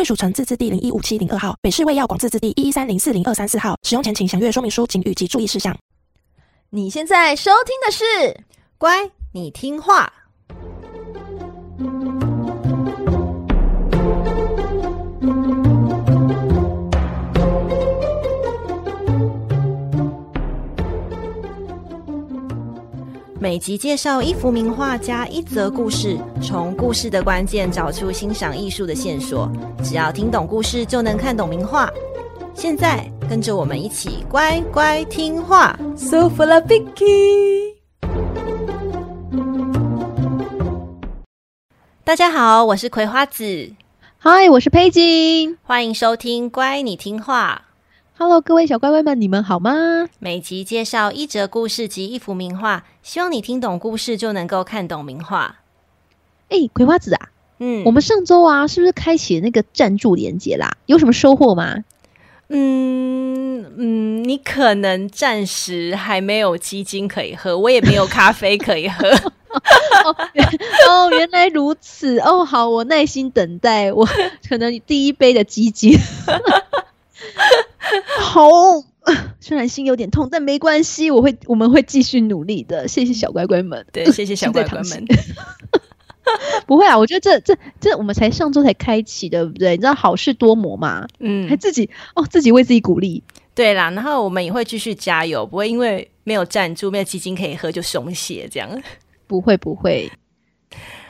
贵属城自治地零一五七零二号，北市卫药广自治地一一三零四零二三四号。使用前请详阅说明书、请及注意事项。你现在收听的是《乖，你听话》。每集介绍一幅名画加一则故事，从故事的关键找出欣赏艺术的线索。只要听懂故事，就能看懂名画。现在跟着我们一起乖乖听话。So for the Vicky，大家好，我是葵花子。嗨，我是佩金。欢迎收听《乖，你听画》。Hello，各位小乖乖们，你们好吗？每集介绍一则故事及一幅名画，希望你听懂故事就能够看懂名画。哎、欸，葵花籽啊，嗯，我们上周啊，是不是开启了那个赞助连接啦？有什么收获吗？嗯嗯，你可能暂时还没有鸡精可以喝，我也没有咖啡可以喝。哦，原哦，原来如此。哦，好，我耐心等待，我可能第一杯的鸡精。好，虽然心有点痛，但没关系，我会，我们会继续努力的。谢谢小乖乖们，对，谢谢小乖乖们。不会啊，我觉得这这这，我们才上周才开启，对不对？你知道好事多磨嘛，嗯，还自己哦，自己为自己鼓励。对啦，然后我们也会继续加油，不会因为没有赞助、没有基金可以喝就松懈这样。不会不会。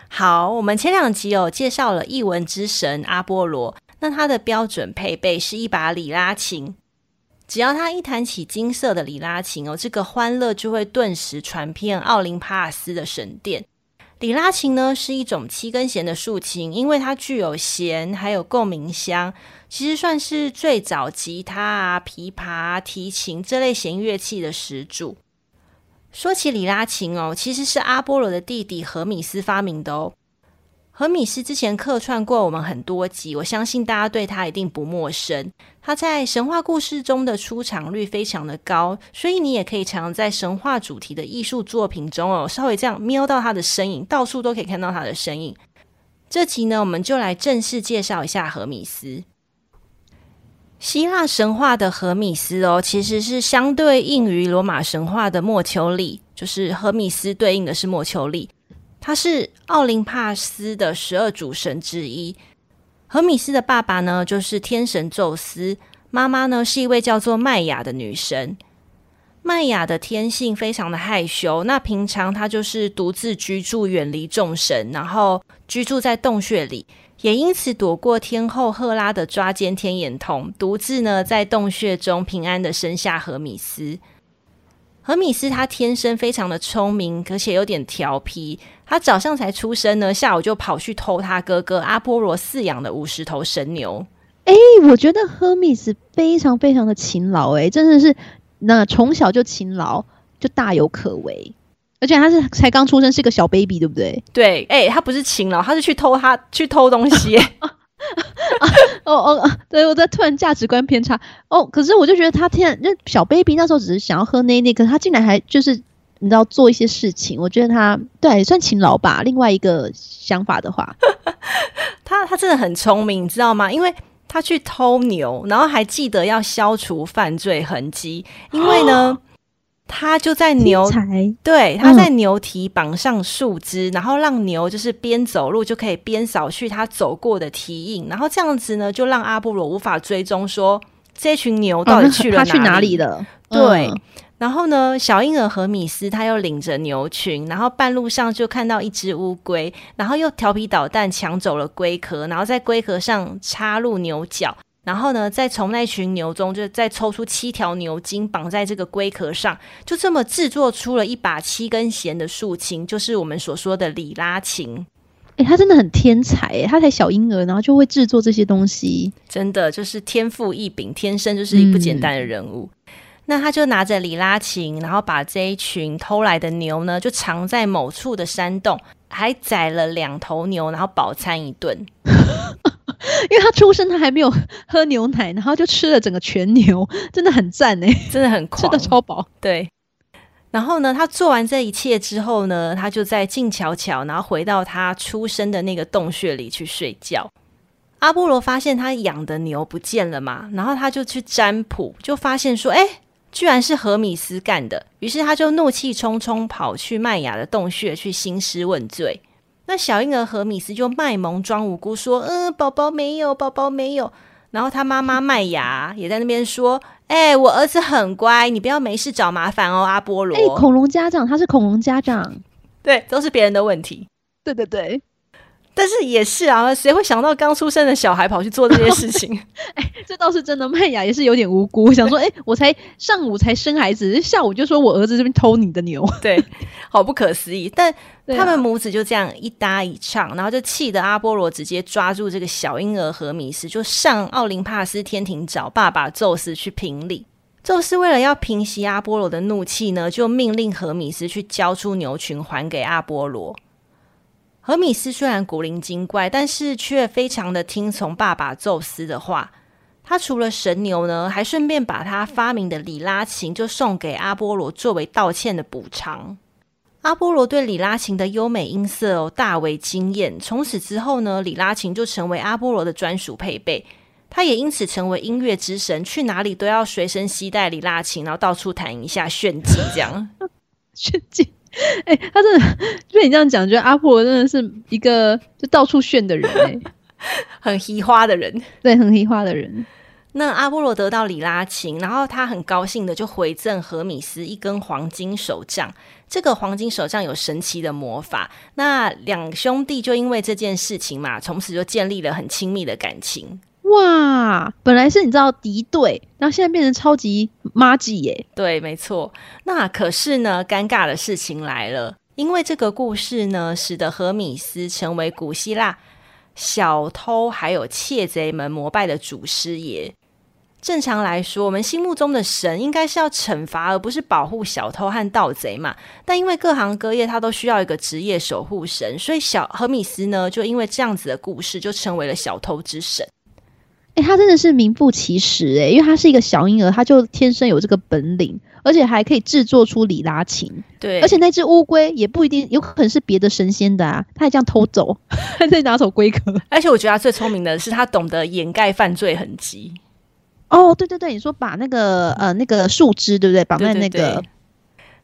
好，我们前两集有介绍了译文之神阿波罗。那它的标准配备是一把里拉琴，只要他一弹起金色的里拉琴哦，这个欢乐就会顿时传遍奥林帕斯的神殿。里拉琴呢是一种七根弦的竖琴，因为它具有弦还有共鸣箱，其实算是最早吉他啊、琵琶、提琴这类弦乐器的始祖。说起里拉琴哦，其实是阿波罗的弟弟荷米斯发明的哦。何米斯之前客串过我们很多集，我相信大家对他一定不陌生。他在神话故事中的出场率非常的高，所以你也可以常常在神话主题的艺术作品中哦，稍微这样瞄到他的身影，到处都可以看到他的身影。这集呢，我们就来正式介绍一下何米斯。希腊神话的何米斯哦，其实是相对应于罗马神话的墨丘利，就是何米斯对应的是墨丘利。他是奥林帕斯的十二主神之一。荷米斯的爸爸呢，就是天神宙斯；妈妈呢，是一位叫做麦雅的女神。麦雅的天性非常的害羞，那平常她就是独自居住，远离众神，然后居住在洞穴里，也因此躲过天后赫拉的抓奸天眼通，独自呢在洞穴中平安的生下荷米斯。荷米斯他天生非常的聪明，而且有点调皮。他早上才出生呢，下午就跑去偷他哥哥阿波罗饲养的五十头神牛。哎、欸，我觉得赫米斯非常非常的勤劳，哎，真的是那从小就勤劳，就大有可为。而且他是才刚出生，是个小 baby，对不对？对，哎、欸，他不是勤劳，他是去偷他去偷东西。哦哦，对，我在突然价值观偏差哦。可是我就觉得他天，那小 baby 那时候只是想要喝奶奶，可是他竟然还就是你知道做一些事情，我觉得他对也算勤劳吧。另外一个想法的话，他他真的很聪明，你知道吗？因为他去偷牛，然后还记得要消除犯罪痕迹，因为呢。哦他就在牛对，他在牛蹄绑上树枝，嗯，然后让牛就是边走路就可以边扫去他走过的蹄印，然后这样子呢，就让阿波罗无法追踪说这群牛到底去了哪里，哦，他去哪里了。对，嗯，然后呢，小婴儿和米斯他又领着牛群，然后半路上就看到一只乌龟，然后又调皮捣蛋抢走了龟壳，然后在龟壳上插入牛角。然后呢，再从那群牛中，就再抽出七条牛筋，绑在这个龟壳上，就这么制作出了一把七根弦的竖琴，就是我们所说的里拉琴。哎、欸，他真的很天才哎，他才小婴儿，然后就会制作这些东西，真的就是天赋异禀，天生就是一不简单的人物。嗯、那他就拿着里拉琴，然后把这一群偷来的牛呢，就藏在某处的山洞，还宰了两头牛，然后饱餐一顿。因为他出生他还没有喝牛奶，然后就吃了整个全牛，真的很赞哎，真的很狂，吃的超饱。对。然后呢，他做完这一切之后呢，他就在静悄悄，然后回到他出生的那个洞穴里去睡觉。阿波罗发现他养的牛不见了嘛，然后他就去占卜，就发现说，哎，居然是荷米斯干的。于是他就怒气冲冲跑去麦雅的洞穴去兴师问罪。那小婴儿何米斯就卖萌装无辜说，嗯，宝宝没有，宝宝没有。然后他妈妈麦芽也在那边说。哎、欸，我儿子很乖，你不要没事找麻烦哦，阿波罗。哎、欸，恐龙家长，他是恐龙家长，对，都是别人的问题。对对对，但是也是啊，谁会想到刚出生的小孩跑去做这些事情？哎、欸，这倒是真的。麦雅也是有点无辜，想说，哎、欸，我才上午才生孩子，下午就说我儿子这边偷你的牛，对，好不可思议。但 他们母子就这样一搭一唱，然后就气得阿波罗直接抓住这个小婴儿荷米斯，就上奥林帕斯天庭找爸爸宙斯去评理。宙斯为了要平息阿波罗的怒气呢，就命令荷米斯去交出牛群还给阿波罗。荷米斯虽然古灵精怪，但是却非常的听从爸爸宙斯的话。他除了神牛呢，还顺便把他发明的里拉琴就送给阿波罗作为道歉的补偿。阿波罗对里拉琴的优美音色哦大为惊艳，从此之后呢，里拉琴就成为阿波罗的专属配备，他也因此成为音乐之神，去哪里都要随身携带里拉琴，然后到处弹一下炫技，这样炫技。哎、欸，他真的被你这样讲，觉得阿波罗真的是一个就到处炫的人，哎，很嘻花的人，对，很嘻花的人。那阿波罗得到里拉琴，然后他很高兴的就回赠荷米斯一根黄金手杖。这个黄金手杖有神奇的魔法。那两兄弟就因为这件事情嘛，从此就建立了很亲密的感情。哇，本来是你知道敌对，然后现在变成超级妈吉耶。对，没错。那可是呢，尴尬的事情来了，因为这个故事呢，使得荷米斯成为古希腊小偷还有窃贼们膜拜的祖师爷。正常来说，我们心目中的神应该是要惩罚，而不是保护小偷和盗贼嘛。但因为各行各业他都需要一个职业守护神，所以小荷米斯呢，就因为这样子的故事，就成为了小偷之神。哎、欸，他真的是名副其实哎、欸，因为他是一个小婴儿，他就天生有这个本领，而且还可以制作出里拉琴。对，而且那只乌龟也不一定，有可能是别的神仙的啊，他还这样偷走，还在拿走龟壳。而且我觉得他最聪明的是，他懂得掩盖犯罪痕迹。哦，对对对，你说把那个呃那个树枝对不对绑在那个？对对对。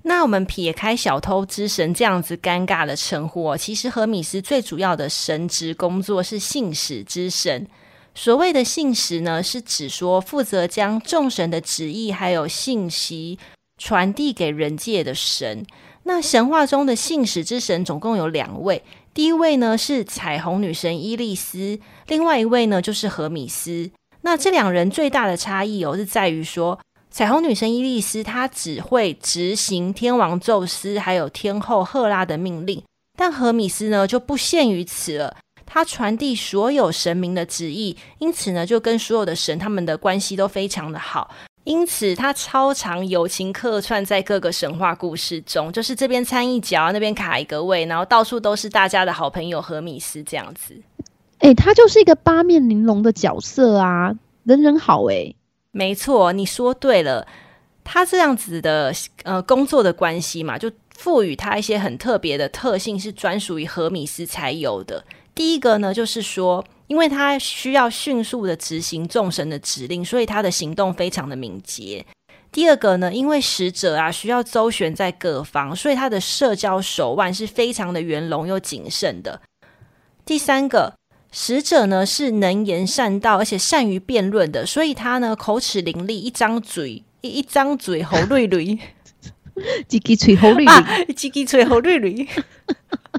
那我们撇开小偷之神这样子尴尬的称呼哦，其实荷米斯最主要的神职工作是信使之神。所谓的信使呢，是指说负责将众神的旨意还有信息传递给人界的神。那神话中的信使之神总共有两位，第一位呢是彩虹女神伊丽丝，另外一位呢就是荷米斯。那这两人最大的差异哦，是在于说，彩虹女神伊丽丝她只会执行天王宙斯还有天后赫拉的命令，但荷米斯呢就不限于此了，他传递所有神明的旨意，因此呢就跟所有的神他们的关系都非常的好，因此他超常友情客串在各个神话故事中，就是这边参一脚，那边卡一个位，然后到处都是大家的好朋友荷米斯这样子。哎、他就是一个八面玲珑的角色啊，人人好哎、没错，你说对了，他这样子的呃工作的关系嘛，就赋予他一些很特别的特性，是专属于荷米斯才有的。第一个呢，就是说，因为他需要迅速的执行众神的指令，所以他的行动非常的敏捷。第二个呢，因为使者啊需要周旋在各方，所以他的社交手腕是非常的圆融又谨慎的。第三个。使者呢是能言善道，而且善于辩论的，所以他呢口齿伶俐，一张嘴一一张嘴喉绿绿，叽叽嘴喉绿绿，叽叽嘴喉绿绿。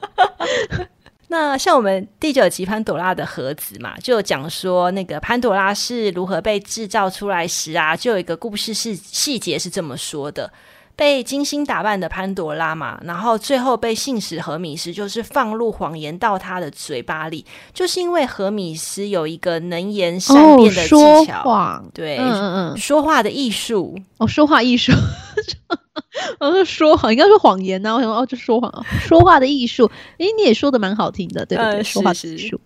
那像我们第九集潘朵拉的盒子嘛，就讲说那个潘朵拉是如何被制造出来时啊，就有一个故事是细节是这么说的。被精心打扮的潘朵拉嘛，然后最后被信使荷米斯就是放入谎言到他的嘴巴里，就是因为荷米斯有一个能言善辩的技巧，哦、对，嗯嗯嗯，说话的艺术，哦，说话艺术，我说说谎，应该说谎言呐、啊，我想说哦，就说谎，说话的艺术，诶，你也说的蛮好听的，对不对？呃、说话艺术。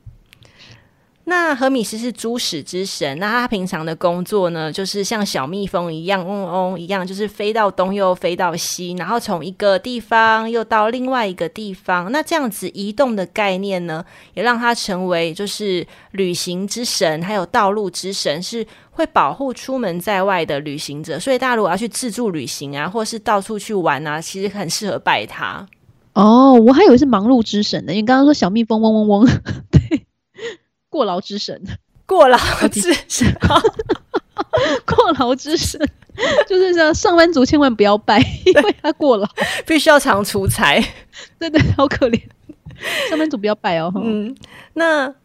那何米斯是猪屎之神，那他平常的工作呢，就是像小蜜蜂一样，嗡嗡一样，就是飞到东又飞到西，然后从一个地方又到另外一个地方。那这样子移动的概念呢，也让他成为就是旅行之神，还有道路之神，是会保护出门在外的旅行者。所以大家如果要去自助旅行啊，或是到处去玩啊，其实很适合拜他。哦，我还以为是忙碌之神呢，因为刚刚说小蜜蜂嗡嗡嗡，对。过劳之神，过劳之神，过劳之神，就是说上班族千万不要拜，因为他过劳，必须要常出差，对对，好可怜，上班族不要拜哦。嗯，那。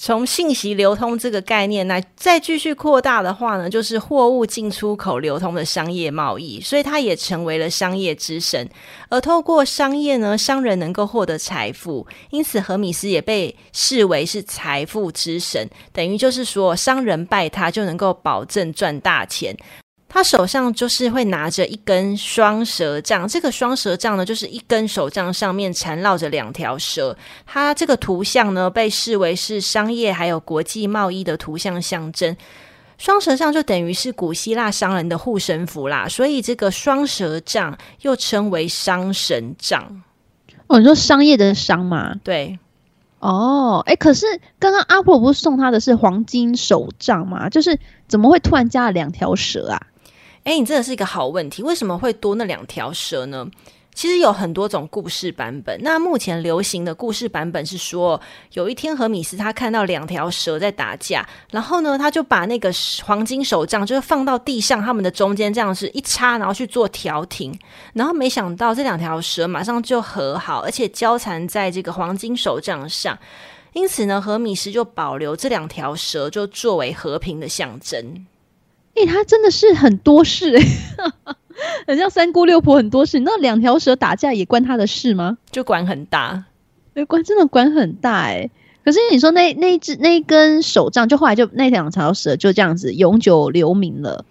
从信息流通这个概念来再继续扩大的话呢，就是货物进出口流通的商业贸易，所以它也成为了商业之神。而透过商业呢，商人能够获得财富，因此荷米斯也被视为是财富之神，等于就是说，商人拜他就能够保证赚大钱。他手上就是会拿着一根双蛇杖，这个双蛇杖呢，就是一根手杖上面缠绕着两条蛇。它这个图像呢，被视为是商业还有国际贸易的图像象征。双蛇杖就等于是古希腊商人的护身符啦，所以这个双蛇杖又称为商神杖。哦，你说商业的商嘛？对。哦，哎，可是刚刚阿婆不是送他的是黄金手杖吗？就是怎么会突然加了两条蛇啊？哎，你真的是一个好问题。为什么会多那两条蛇呢？其实有很多种故事版本。那目前流行的故事版本是说，有一天荷米斯他看到两条蛇在打架，然后呢，他就把那个黄金手杖就是放到地上，他们的中间这样子一插，然后去做调停。然后没想到这两条蛇马上就和好，而且交缠在这个黄金手杖上。因此呢，荷米斯就保留这两条蛇，就作为和平的象征。哎、欸，他真的是很多事 很像三姑六婆很多事。那两条蛇打架也关他的事吗？就管很大，哎，管真的管很大哎、欸。可是你说那那一只那一根手杖，就后来就那两条蛇就这样子永久留名了。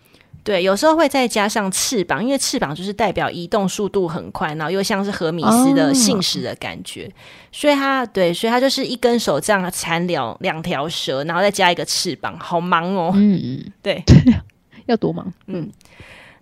对，有时候会再加上翅膀，因为翅膀就是代表移动速度很快，然后又像是荷米斯的信使的感觉，哦、所以他对，所以他就是一根手杖缠两两条蛇，然后再加一个翅膀，好忙哦。嗯嗯，对。要多忙？嗯，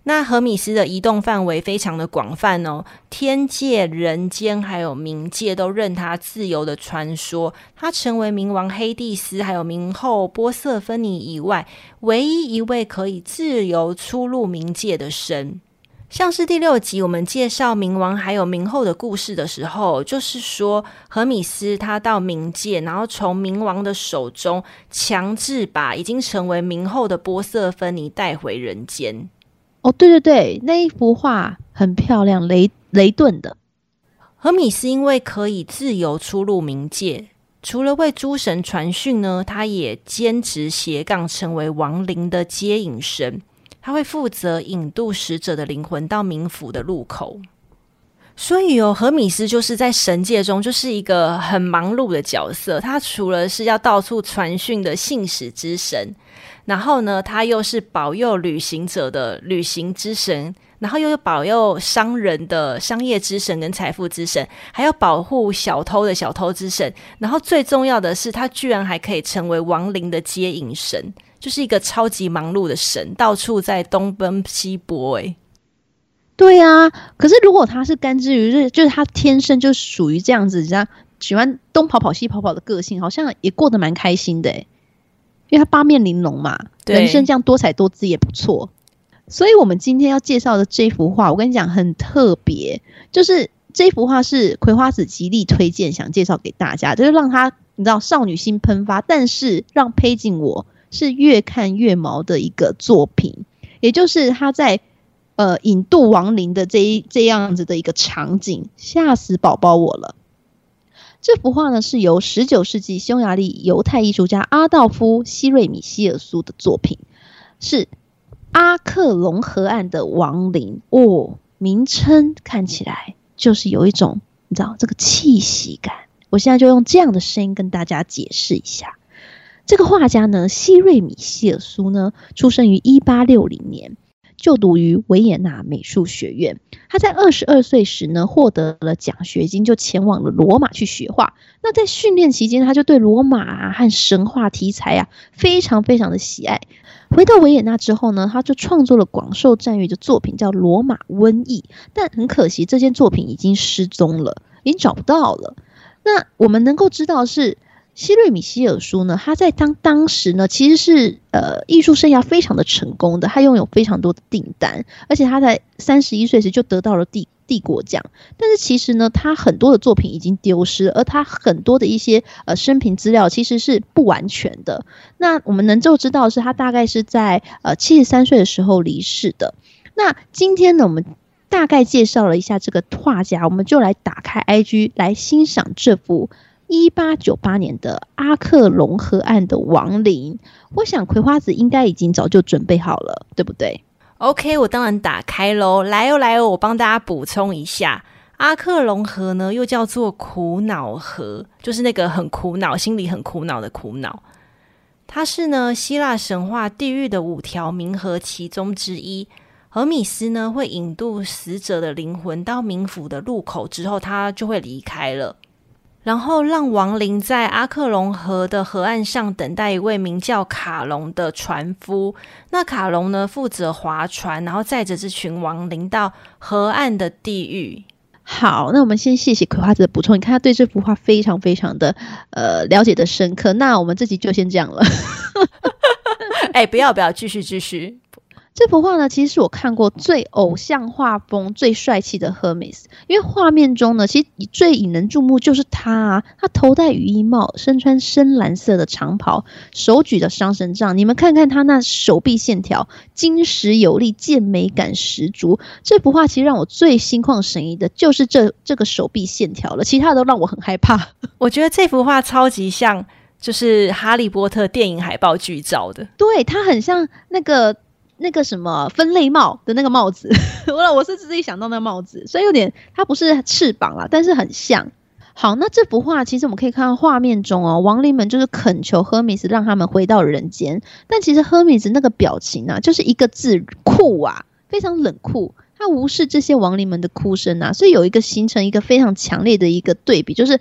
那荷米斯的移动范围非常的广泛哦，天界、人间还有冥界都任他自由的穿梭。他成为冥王黑帝斯还有冥后波瑟芬尼以外，唯一一位可以自由出入冥界的神。像是第六集我们介绍冥王还有冥后的故事的时候，就是说荷米斯他到冥界，然后从冥王的手中强制把已经成为冥后的波瑟芬尼带回人间。哦，对对对，那一幅画很漂亮，雷雷顿的。荷米斯因为可以自由出入冥界，除了为诸神传讯呢，他也兼职斜杠成为亡灵的接引神。他会负责引渡死者的灵魂到冥府的入口，所以哦，荷米斯就是在神界中就是一个很忙碌的角色。他除了是要到处传讯的信使之神，然后呢，他又是保佑旅行者的旅行之神，然后又有保佑商人的商业之神跟财富之神，还要保护小偷的小偷之神。然后最重要的是，他居然还可以成为亡灵的接引神。就是一个超级忙碌的神，到处在东奔西搏。哎，对啊。可是如果他是甘之于日，就是他天生就属于这样子，这样喜欢东跑跑西跑跑的个性，好像也过得蛮开心的。哎，因为他八面玲珑嘛，人生这样多彩多姿也不错。所以我们今天要介绍的这幅画，我跟你讲很特别，就是这幅画是葵花子极力推荐，想介绍给大家，就是让他你知道少女心喷发，但是让佩锦我。是越看越毛的一个作品，也就是他在呃引渡亡灵的这一这样子的一个场景，吓死宝宝我了。这幅画呢是由十九世纪匈牙利犹太艺术家阿道夫·希瑞米希尔苏的作品，是阿克隆河岸的亡灵哦，名称看起来就是有一种你知道这个气息感。我现在就用这样的声音跟大家解释一下。这个画家呢，西瑞米希尔苏呢，出生于一八六零年，就读于维也纳美术学院。他在二十二岁时呢，获得了奖学金，就前往了罗马去学画。那在训练期间，他就对罗马啊和神话题材啊，非常非常的喜爱。回到维也纳之后呢，他就创作了广受赞誉的作品，叫《罗马瘟疫》。但很可惜，这件作品已经失踪了，已经找不到了。那我们能够知道是。希瑞米希尔苏呢，他在当当时呢，其实是呃艺术生涯非常的成功的，他拥有非常多的订单，而且他在三十一岁时就得到了帝帝国奖。但是其实呢，他很多的作品已经丢失，而他很多的一些呃生平资料其实是不完全的。那我们能够知道是，他大概是在呃七十三岁的时候离世的。那今天呢，我们大概介绍了一下这个画家，我们就来打开 IG 来欣赏这幅。一八九八年的阿克隆河岸的亡灵，我想葵花子应该已经早就准备好了，对不对？OK，我当然打开喽。来哦，来哦，我帮大家补充一下，阿克隆河呢，又叫做苦恼河，就是那个很苦恼、心里很苦恼的苦恼。它是呢希腊神话地狱的五条冥河其中之一。荷米斯呢会引渡死者的灵魂到冥府的入口之后，他就会离开了。然后让亡灵在阿克隆河的河岸上等待一位名叫卡隆的船夫。那卡隆呢，负责划船，然后载着这群亡灵到河岸的地狱。好，那我们先谢谢葵花子的补充。你看他对这幅画非常非常的呃了解的深刻。那我们这集就先这样了。哎、欸，不要不要，继续继续。这幅画呢，其实是我看过最偶像画风、最帅气的 Hermes。因为画面中呢，其实最引人注目就是他啊，他头戴雨衣帽，身穿深蓝色的长袍，手举着双神杖。你们看看他那手臂线条，精实有力，健美感十足。这幅画其实让我最心旷神怡的就是这这个手臂线条了，其他的都让我很害怕。我觉得这幅画超级像，就是哈利波特电影海报剧照的。对，它很像那个。那个什么分类帽的那个帽子，我我是自己想到那个帽子，所以有点它不是翅膀啦，但是很像。好，那这幅画其实我们可以看到画面中哦，亡灵们就是恳求赫米斯让他们回到人间，但其实赫米斯那个表情啊，就是一个字酷啊，非常冷酷，他无视这些亡灵们的哭声啊，所以有一个形成一个非常强烈的一个对比，就是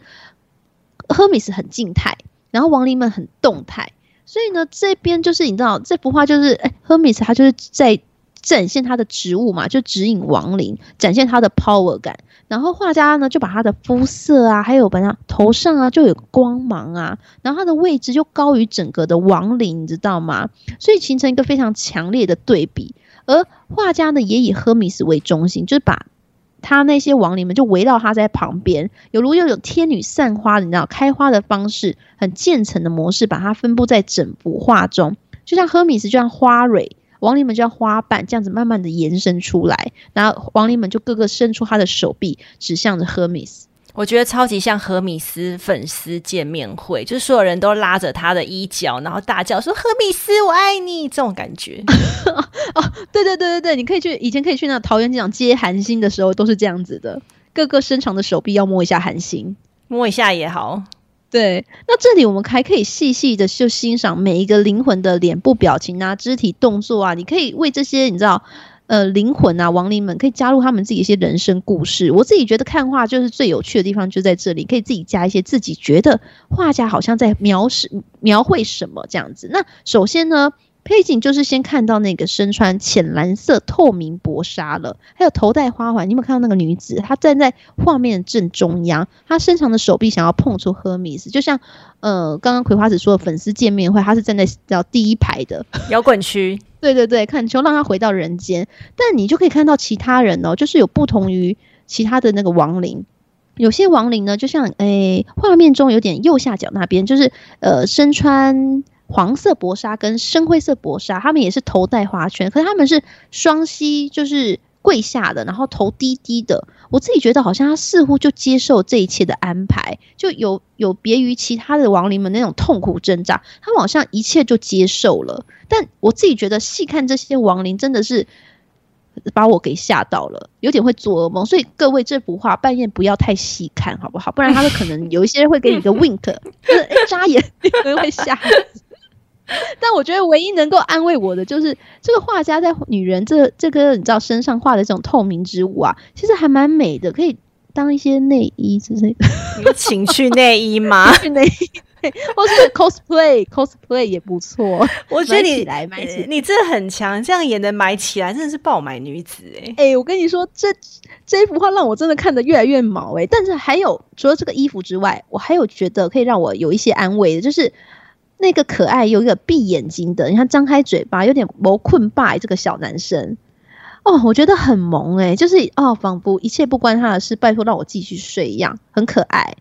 赫米斯很静态，然后亡灵们很动态。所以呢，这边就是你知道，这幅画就是，哎，Hermes 他就是在展现他的植物嘛，就指引亡灵，展现他的 power 感。然后画家呢，就把他的肤色啊，还有把他头上啊，就有光芒啊，然后他的位置就高于整个的亡灵，你知道吗？所以形成一个非常强烈的对比。而画家呢，也以 Hermes 为中心，就是把。他那些亡灵们就围绕他在旁边，有如又有天女散花，你知道开花的方式，很渐层的模式，把它分布在整幅画中，就像赫米斯，就像花蕊，亡灵们就像花瓣，这样子慢慢的延伸出来，然后亡灵们就各个伸出他的手臂，指向着赫米斯。我觉得超级像何米斯粉丝见面会，就是所有人都拉着他的衣角，然后大叫说：“何米斯，我爱你！”这种感觉。哦，对对对对对，你可以去以前可以去那桃园机场接韩星的时候，都是这样子的，各个伸长的手臂要摸一下韩星，摸一下也好。对，那这里我们还可以细细的就欣赏每一个灵魂的脸部表情啊、肢体动作啊，你可以为这些你知道。呃，灵魂啊，亡灵们可以加入他们自己一些人生故事。我自己觉得看画就是最有趣的地方，就在这里，可以自己加一些自己觉得画家好像在描述、描绘什么这样子。那首先呢，背景就是先看到那个身穿浅蓝色透明薄纱了，还有头戴花环。你有没有看到那个女子？她站在画面正中央，她伸长的手臂想要碰触赫米斯，就像呃，刚刚葵花子说的粉丝见面会，她是站在叫第一排的 摇滚区。对对对，看球让他回到人间，但你就可以看到其他人哦，就是有不同于其他的那个亡灵，有些亡灵呢，就像诶画面中有点右下角那边，就是呃身穿黄色薄纱跟深灰色薄纱，他们也是头戴花圈，可是他们是双膝就是跪下的，然后头低低的。我自己觉得好像他似乎就接受这一切的安排，就有有别于其他的亡灵们那种痛苦挣扎，他们好像一切就接受了。但我自己觉得细看这些亡灵真的是把我给吓到了，有点会做噩梦。所以各位这幅画半夜不要太细看好不好？不然他们可能有一些人会给你一个 wink，就是眨眼，可能会吓。但我觉得唯一能够安慰我的，就是这个画家在女人这这个你知道身上画的这种透明之物啊，其实还蛮美的，可以当一些内衣之类的。有情趣内衣吗？情趣内衣，或是 cosplay cosplay 也不错。我觉得你来买起来，你这很强，这样也能买起来真的是爆买女子哎、欸！哎、欸，我跟你说，这这一幅画让我真的看得越来越毛哎、欸。但是还有除了这个衣服之外，我还有觉得可以让我有一些安慰的，就是。那个可爱有一个闭眼睛的，你看张开嘴巴有点谋困霸这个小男生哦，我觉得很萌诶，就是哦，仿佛一切不关他的事，拜托让我继续睡一样，很可爱。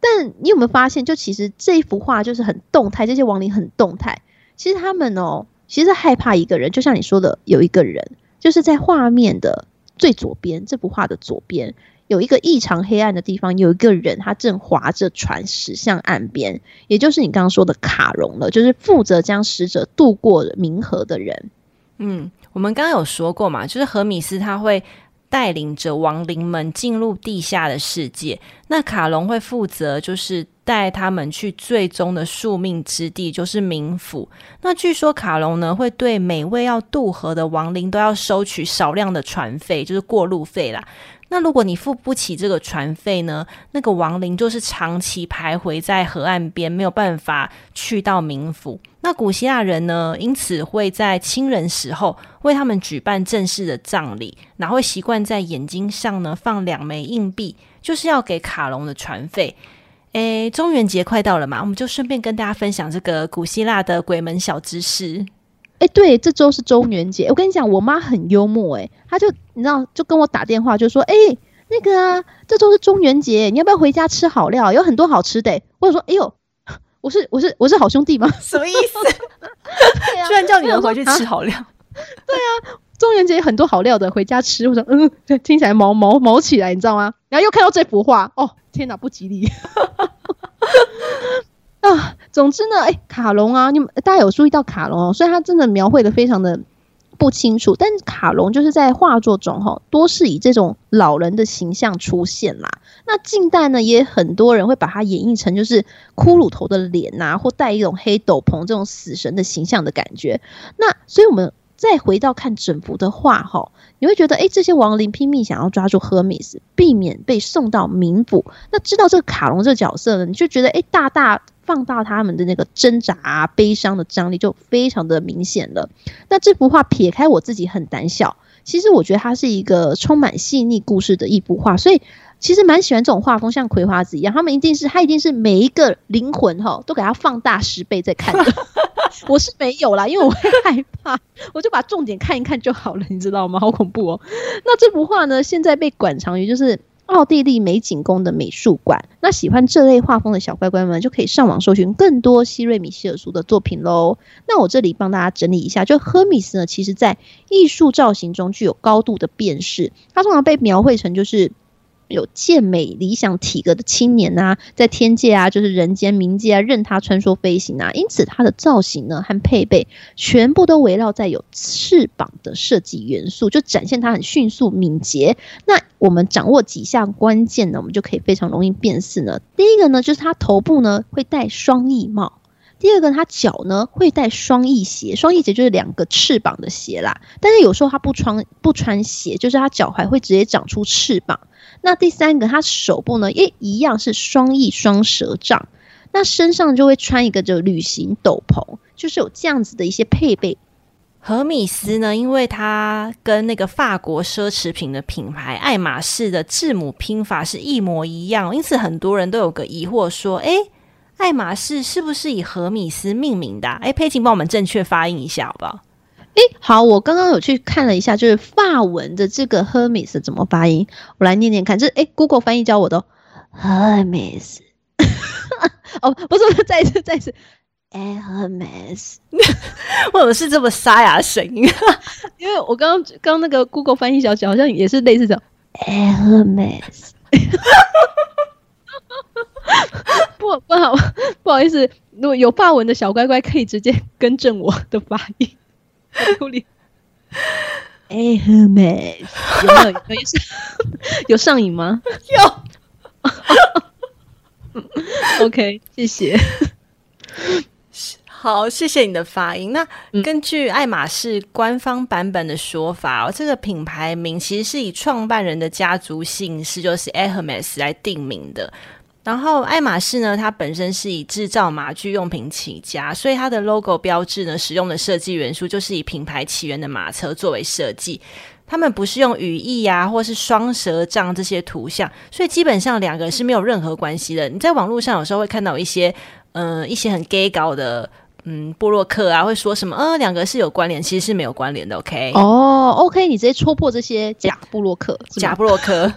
但你有没有发现，就其实这一幅画就是很动态，这些亡灵很动态。其实他们哦，其实害怕一个人，就像你说的，有一个人就是在画面的最左边，这幅画的左边。有一个异常黑暗的地方，有一个人，他正划着船驶向岸边，也就是你刚刚说的卡戎了，就是负责将使者渡过冥河的人。嗯，我们刚刚有说过嘛，就是荷米斯他会带领着亡灵们进入地下的世界，那卡戎会负责就是带他们去最终的宿命之地，就是冥府。那据说卡隆呢，会对每位要渡河的亡灵都要收取少量的船费，就是过路费啦。那如果你付不起这个船费呢？那个亡灵就是长期徘徊在河岸边，没有办法去到冥府。那古希腊人呢，因此会在亲人死后为他们举办正式的葬礼，然后会习惯在眼睛上呢放两枚硬币，就是要给卡隆的船费。诶，中元节快到了嘛，我们就顺便跟大家分享这个古希腊的鬼门小知识。哎，对，这周是中元节。我跟你讲，我妈很幽默，哎，她就你知道，就跟我打电话，就说，哎，那个啊，这周是中元节，你要不要回家吃好料？有很多好吃的。我说，哎呦，我是我是我是好兄弟吗？什么意思？对啊，居然叫你们回去吃好料？对啊，中元节很多好料的，回家吃。我说，嗯，听起来毛毛毛起来，你知道吗？然后又看到这幅画，哦，天哪，不吉利。啊，总之呢，哎，卡戎啊，你们大家有注意到卡戎哦？虽然他真的描绘的非常的不清楚，但卡戎就是在画作中哈，多是以这种老人的形象出现啦。那近代呢，也很多人会把它演绎成就是骷髅头的脸呐、啊，或戴一种黑斗篷这种死神的形象的感觉。那所以我们再回到看整幅的画哈，你会觉得哎，这些亡灵拼命想要抓住荷米斯，避免被送到冥府。那知道这个卡戎这个角色呢，你就觉得哎，大大。放大他们的那个挣扎、悲伤的张力就非常的明显了。那这幅画撇开我自己很胆小，其实我觉得它是一个充满细腻故事的一幅画，所以其实蛮喜欢这种画风，像葵花籽一样，他们一定是他一定是每一个灵魂哈都给他放大十倍在看的。我是没有啦，因为我会害怕，我就把重点看一看就好了，你知道吗？好恐怖哦。那这幅画呢，现在被馆藏于就是。奥地利美景宫的美术馆，那喜欢这类画风的小乖乖们就可以上网搜寻更多希瑞米希尔苏的作品喽。那我这里帮大家整理一下，就赫米斯呢，其实在艺术造型中具有高度的辨识，它通常被描绘成就是。有健美理想体格的青年啊，在天界啊，就是人间冥界啊，任他穿梭飞行啊。因此，他的造型呢和配备全部都围绕在有翅膀的设计元素，就展现他很迅速敏捷。那我们掌握几项关键呢，我们就可以非常容易辨识呢。第一个呢，就是他头部呢会戴双翼帽；第二个，他脚呢会带双翼鞋，双翼鞋就是两个翅膀的鞋啦。但是有时候他不穿不穿鞋，就是他脚踝会直接长出翅膀。那第三个，他手部呢也一样是双翼双蛇杖，那身上就会穿一个就旅行斗篷，就是有这样子的一些配备。何米斯呢，因为他跟那个法国奢侈品的品牌爱马仕的字母拼法是一模一样，因此很多人都有个疑惑说：哎，爱马仕是不是以荷米斯命名的啊？哎，佩琴帮我们正确发音一下好不好？哎，好，我刚刚有去看了一下，就是法文的这个 Hermes 怎么发音，我来念念看。这哎，Google 翻译教我的 Hermes。哦，不是，不是，再一次，再一次 Hermes，为什么是这么沙哑的声音？因为我刚刚刚那个 Google 翻译小姐好像也是类似这样。Hermes，不不好 不好意思，如果有法文的小乖乖可以直接更正我的发音。Hermes，有没有有有，有上瘾吗？有。OK，谢谢。好，谢谢你的发音。那根据爱马仕官方版本的说法，哦，这个品牌名其实是以创办人的家族姓氏，就是 Hermes 来定名的。然后爱马仕呢，它本身是以制造马具用品起家，所以它的 logo 标志呢，使用的设计元素就是以品牌起源的马车作为设计。他们不是用羽翼呀，或是双蛇杖这些图像，所以基本上两个是没有任何关系的。你在网络上有时候会看到一些，嗯、呃，一些很 gay 搞的。嗯，布洛克啊会说什么？呃，两个是有关联，其实是没有关联的。OK，哦，OK，你直接戳破这些假布洛克，假部落客。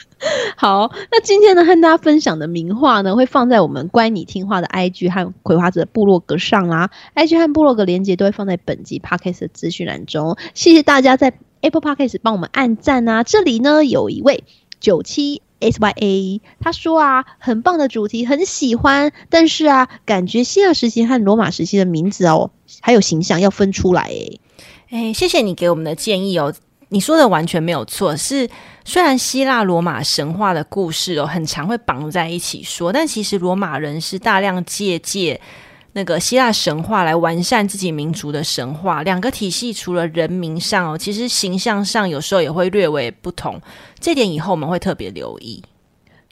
好，那今天呢，和大家分享的名画呢，会放在我们乖你听话的 IG 和葵花子的部落格上啦。IG 和部落格连接都会放在本集 Podcast 的资讯栏中。谢谢大家在 Apple Podcast 帮我们按赞啊！这里呢，有一位九七。S Y A，他说啊，很棒的主题，很喜欢，但是啊，感觉希腊时期和罗马时期的名字哦，还有形象要分出来诶。诶，谢谢你给我们的建议哦，你说的完全没有错。是虽然希腊罗马神话的故事哦，很常会绑在一起说，但其实罗马人是大量借鉴。那个希腊神话来完善自己民族的神话，两个体系除了人名上哦，其实形象上有时候也会略微不同，这点以后我们会特别留意。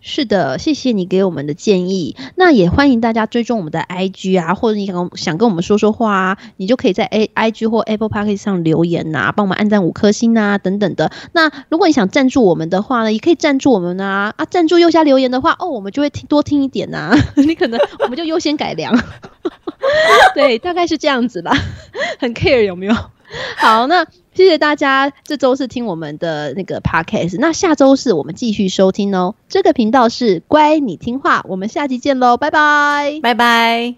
是的，谢谢你给我们的建议。那也欢迎大家追踪我们的 IG 啊，或者你想想跟我们说说话啊，你就可以在 A IG 或 Apple Podcast 上留言呐、帮我们按赞五颗星呐、啊，等等的。那如果你想赞助我们的话呢，也可以赞助我们啊啊，赞助右下留言的话，哦，我们就会听多听一点呐、你可能我们就优先改良。对，大概是这样子吧，很 care 有没有？好，那谢谢大家这周是听我们的那个 podcast，那下周是我们继续收听哦。这个频道是乖，你听话，我们下集见喽，拜拜，拜拜。